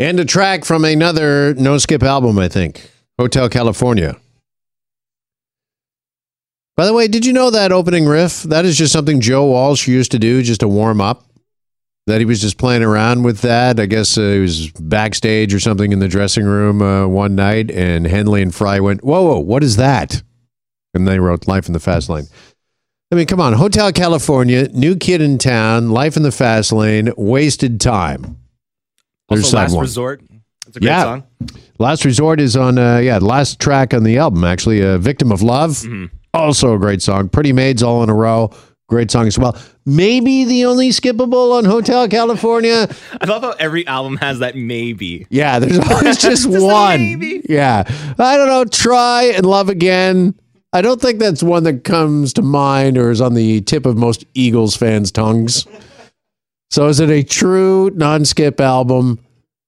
And a track from another No Skip album, I think Hotel California. By the way, did you know that opening riff? That is just something Joe Walsh used to do just to warm up. That he was just playing around with that. I guess uh, he was backstage or something in the dressing room uh, one night, and Henley and Frey went, Whoa, whoa, what is that? And they wrote Life in the Fast Lane. I mean, come on. Hotel California, New Kid in Town, Life in the Fast Lane, Wasted Time. There's Also, side Last one. Resort. It's a great Yeah. song. Last Resort is on, uh, yeah, last track on the album, actually. Uh, Victim of Love, Mm-hmm. also a great song. Pretty Maids all in a row, great song as well. Maybe the only skippable on Hotel California. I love how every album has that maybe. Yeah, there's always just, Just one. Yeah. I don't know. Try and love again. I don't think that's one that comes to mind or is on the tip of most Eagles fans' tongues. So is it a true non-skip album?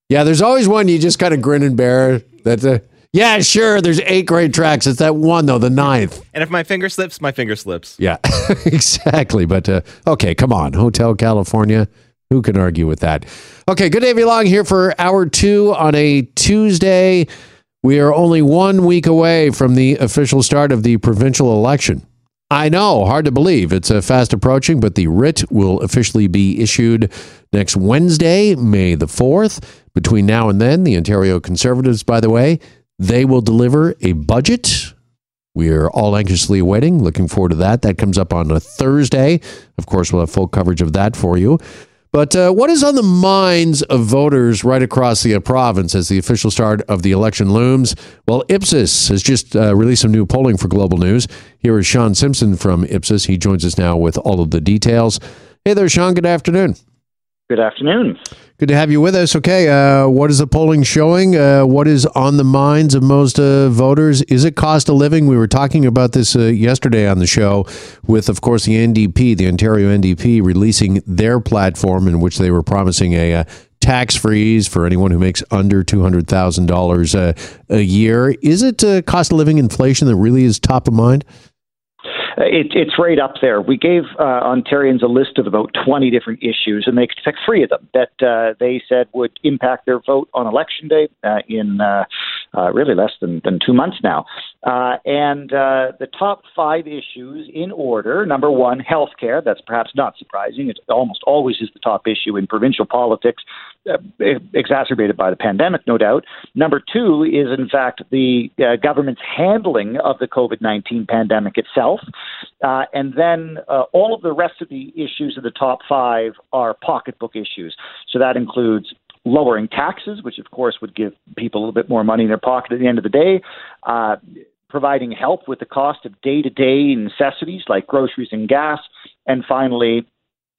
Yeah, there's always one you just kind of grin and bear. That uh, yeah, sure. There's eight great tracks. It's that one though, the ninth. And if my finger slips, my finger slips. Yeah, exactly. But uh, okay, come on, Hotel California. Who can argue with that? Okay, good day, Long here for hour two on a Tuesday. We are only one week away from the official start of the provincial election. I know, hard to believe. It's uh, fast approaching, but the writ will officially be issued next Wednesday, May the 4th. Between now and then, the Ontario Conservatives, by the way, they will deliver a budget we are all anxiously waiting, looking forward to that. That comes up on a Thursday. Of course, we'll have full coverage of that for you. But uh, what is on the minds of voters right across the uh, province as the official start of the election looms? Well, Ipsos has just uh, released some new polling for Global News. Here is Sean Simpson from Ipsos. He joins us now with all of the details. Hey there, Sean. Good afternoon. Good afternoon. Good to have you with us. Okay, uh, what is the polling showing? Uh, what is on the minds of most uh, voters? Is it cost of living? We were talking about this uh, yesterday on the show with, of course, the NDP, the Ontario NDP, releasing their platform in which they were promising a uh, tax freeze for anyone who makes under $200,000 uh, a year. Is it uh, cost of living inflation that really is top of mind? Uh, It, it's right up there. We gave uh, Ontarians a list of about 20 different issues, and they picked three of them that uh, they said would impact their vote on election day uh, in uh, really less than, than two months now. Uh, and uh, the top five issues in order number one, health care. That's perhaps not surprising. It almost always is the top issue in provincial politics. Uh, exacerbated by the pandemic, no doubt. Number two is, in fact, the uh, government's handling of the COVID 19 pandemic itself. Uh, and then all of the rest of the issues of the top five are pocketbook issues. So that includes lowering taxes, which of course would give people a little bit more money in their pocket at the end of the day. Uh, providing help with the cost of day to day necessities like groceries and gas. And finally,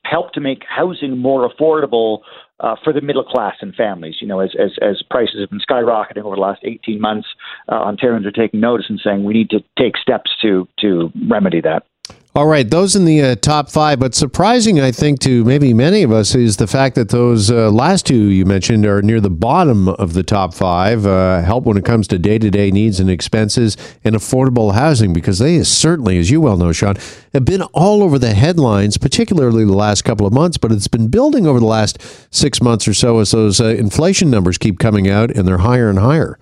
help to make housing more affordable uh, for the middle class and families. You know, as, as, as prices have been skyrocketing over the last 18 months, uh, Ontarians are taking notice and saying we need to take steps to, to remedy that. All right, those in the uh, top five, but surprising, I think, to maybe many of us is the fact that those uh, last two you mentioned are near the bottom of the top five. Uh, help when it comes to day to day needs and expenses and affordable housing, because they certainly, as you well know, Sean, have been all over the headlines, particularly the last couple of months, but it's been building over the last six months or so as those uh, inflation numbers keep coming out and they're higher and higher.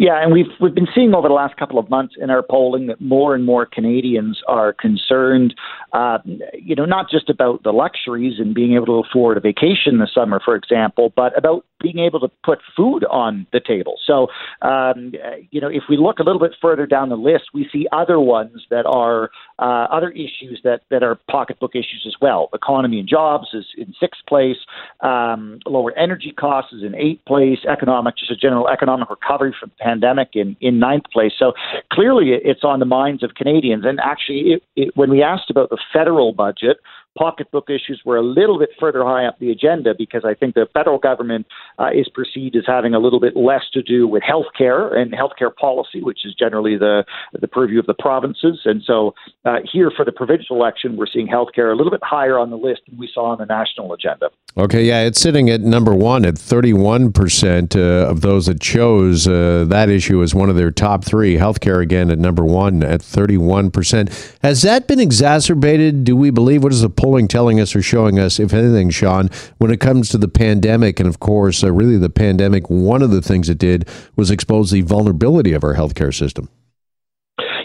Yeah, and we've we've been seeing over the last couple of months in our polling that more and more Canadians are concerned, uh, you know, not just about the luxuries and being able to afford a vacation this summer, for example, but about being able to put food on the table. So, um, you know, if we look a little bit further down the list, we see other ones that are uh, other issues that that are pocketbook issues as well. Economy and jobs is in sixth place. Um, lower energy costs is in eighth place. Economic, just a general economic recovery from the pandemic in, in ninth place. So clearly it's on the minds of Canadians. And actually, it, it, when we asked about the federal budget, pocketbook issues were a little bit further high up the agenda because I think the federal government uh, is perceived as having a little bit less to do with health care and healthcare policy, which is generally the the purview of the provinces. And so uh, here for the provincial election, we're seeing healthcare a little bit higher on the list than we saw on the national agenda. Okay, yeah, it's sitting at number one at 31% uh, of those that chose uh, that issue as one of their top three. Healthcare again at number one at 31%. Has that been exacerbated, do we believe? What is the polling polling telling us or showing us, if anything, Sean, when it comes to the pandemic? And of course, uh, really the pandemic, one of the things it did was expose the vulnerability of our healthcare system.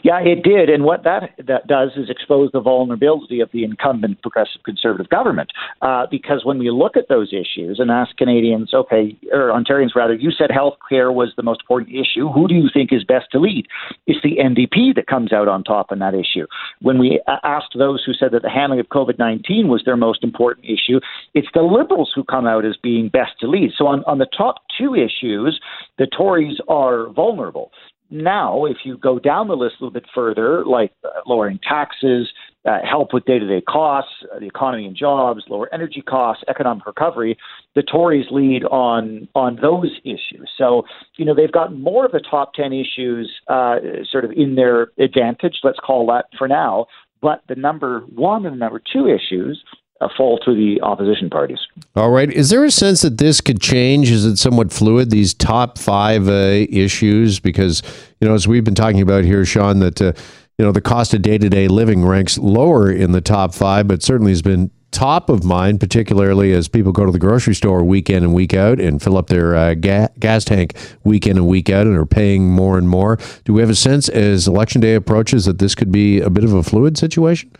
Yeah, it did. And what that, that does is expose the vulnerability of the incumbent progressive conservative government. Uh, because when we look at those issues and ask Canadians, okay, or Ontarians rather, you said health care was the most important issue. Who do you think is best to lead? It's the NDP that comes out on top on that issue. When we asked those who said that the handling of COVID 19 was their most important issue, it's the Liberals who come out as being best to lead. So on, on the top two issues, the Tories are vulnerable. Now, if you go down the list a little bit further, like uh, lowering taxes, uh, help with day to day costs, uh, the economy and jobs, lower energy costs, economic recovery, the Tories lead on on those issues. So, you know, they've got more of the top 10 issues uh, sort of in their advantage, let's call that for now. But the number one and number two issues uh, fall to the opposition parties. All right. Is there a sense that this could change? Is it somewhat fluid, these top five uh, issues? Because, you know, as we've been talking about here, Sean, that, uh, you know, the cost of day to day living ranks lower in the top five, but certainly has been top of mind, particularly as people go to the grocery store week in and week out and fill up their uh, ga- gas tank week in and week out and are paying more and more. Do we have a sense as election day approaches that this could be a bit of a fluid situation?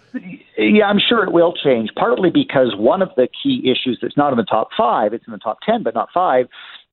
Yeah, I'm sure it will change, partly because one of the key issues that's not in the top five, it's in the top 10, but not five,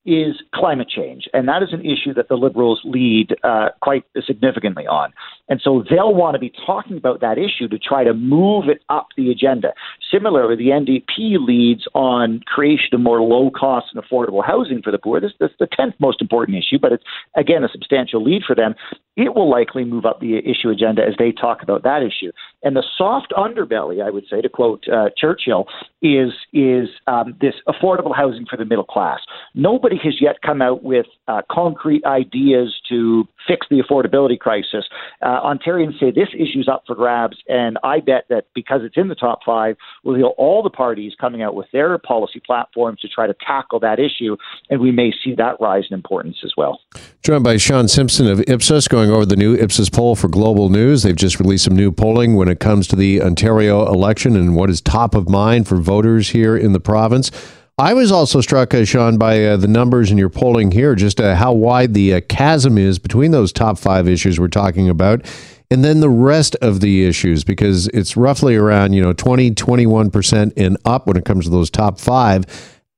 is climate change. And that is an issue that the Liberals lead uh, quite significantly on. And so they'll want to be talking about that issue to try to move it up the agenda. Similarly, the NDP leads on creation of more low cost and affordable housing for the poor. This, this is the 10th most important issue, but it's, again, a substantial lead for them. It will likely move up the issue agenda as they talk about that issue. And the soft underbelly, I would say, to quote uh, Churchill, is, is um, this affordable housing for the middle class. Nobody has yet come out with uh, concrete ideas to fix the affordability crisis. Uh, Ontarians say this issue's up for grabs, and I bet that because it's in the top five, we'll hear all the parties coming out with their policy platforms to try to tackle that issue, and we may see that rise in importance as well. Joined by Sean Simpson of Ipsos, going over the new Ipsos poll for Global News. They've just released some new polling when it comes to the Ontario election and what is top of mind for voters here in the province. I was also struck, uh, Sean, by uh, the numbers in your polling here, just uh, how wide the uh, chasm is between those top five issues we're talking about and then the rest of the issues, because it's roughly around, you know, 20, 21% and up when it comes to those top five.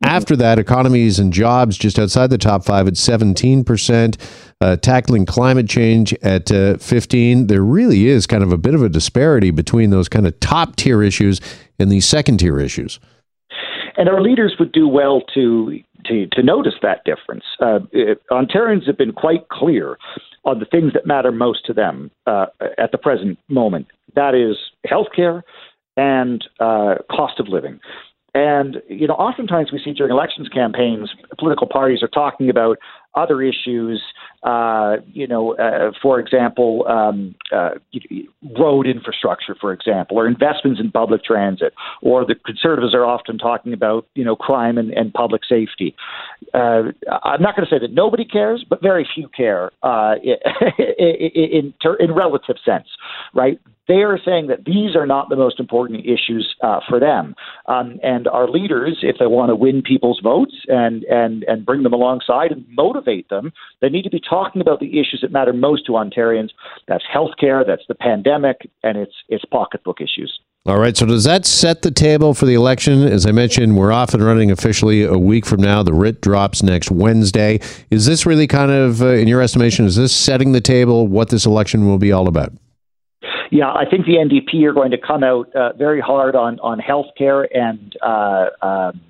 After that, economies and jobs just outside the top five at 17%, uh, tackling climate change at uh, 15. There really is kind of a bit of a disparity between those kind of top tier issues and these second tier issues. And our leaders would do well to to, to notice that difference. Uh, Ontarians have been quite clear on the things that matter most to them uh, at the present moment. That is healthcare and uh, cost of living. And, you know, oftentimes we see during elections campaigns, political parties are talking about other issues, uh, you know, uh, for example, um, uh, road infrastructure, for example, or investments in public transit, or the conservatives are often talking about, you know, crime and, and public safety. Uh, I'm not going to say that nobody cares, but very few care uh, in, in, in relative sense, right? They are saying that these are not the most important issues uh, for them. Um, and our leaders, if they want to win people's votes and, and, and bring them alongside and motivate them, they need to be talking about the issues that matter most to Ontarians. That's healthcare, that's the pandemic, and it's, it's pocketbook issues. All right. So does that set the table for the election? As I mentioned, we're off and running officially a week from now. The writ drops next Wednesday. Is this really kind of, uh, in your estimation, is this setting the table what this election will be all about? Yeah, I think the NDP are going to come out uh, very hard on on healthcare and uh, um,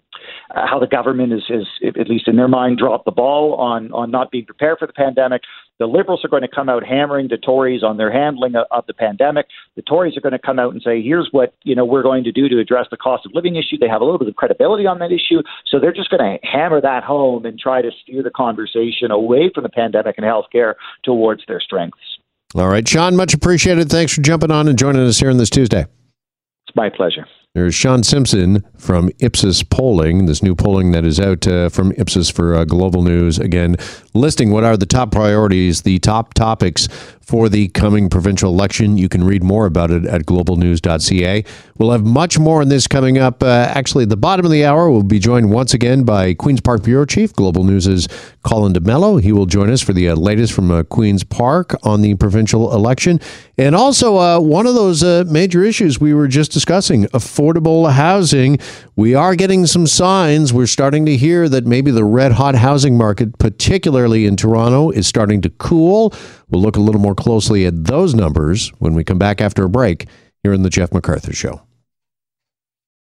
how the government is, is, at least in their mind, dropped the ball on on not being prepared for the pandemic. The Liberals are going to come out hammering the Tories on their handling of, of the pandemic. The Tories are going to come out and say, "Here's what you know we're going to do to address the cost of living issue." They have a little bit of credibility on that issue, so they're just going to hammer that home and try to steer the conversation away from the pandemic and healthcare towards their strengths. All right, Sean, much appreciated. Thanks for jumping on and joining us here on this Tuesday. It's my pleasure. There's Sean Simpson from Ipsos Polling, this new polling that is out uh, from Ipsos for uh, Global News. Again, listing what are the top priorities, the top topics for the coming provincial election. You can read more about it at globalnews.ca. We'll have much more on this coming up. Uh, actually, at the bottom of the hour, we'll be joined once again by Queen's Park Bureau Chief, Global News' Colin D'Mello. He will join us for the uh, latest from uh, Queen's Park on the provincial election. And also, uh, one of those uh, major issues we were just discussing affordable housing. We are getting some signs. We're starting to hear that maybe the red hot housing market, particularly in Toronto, is starting to cool. We'll look a little more closely at those numbers when we come back after a break here in the Jeff McArthur Show.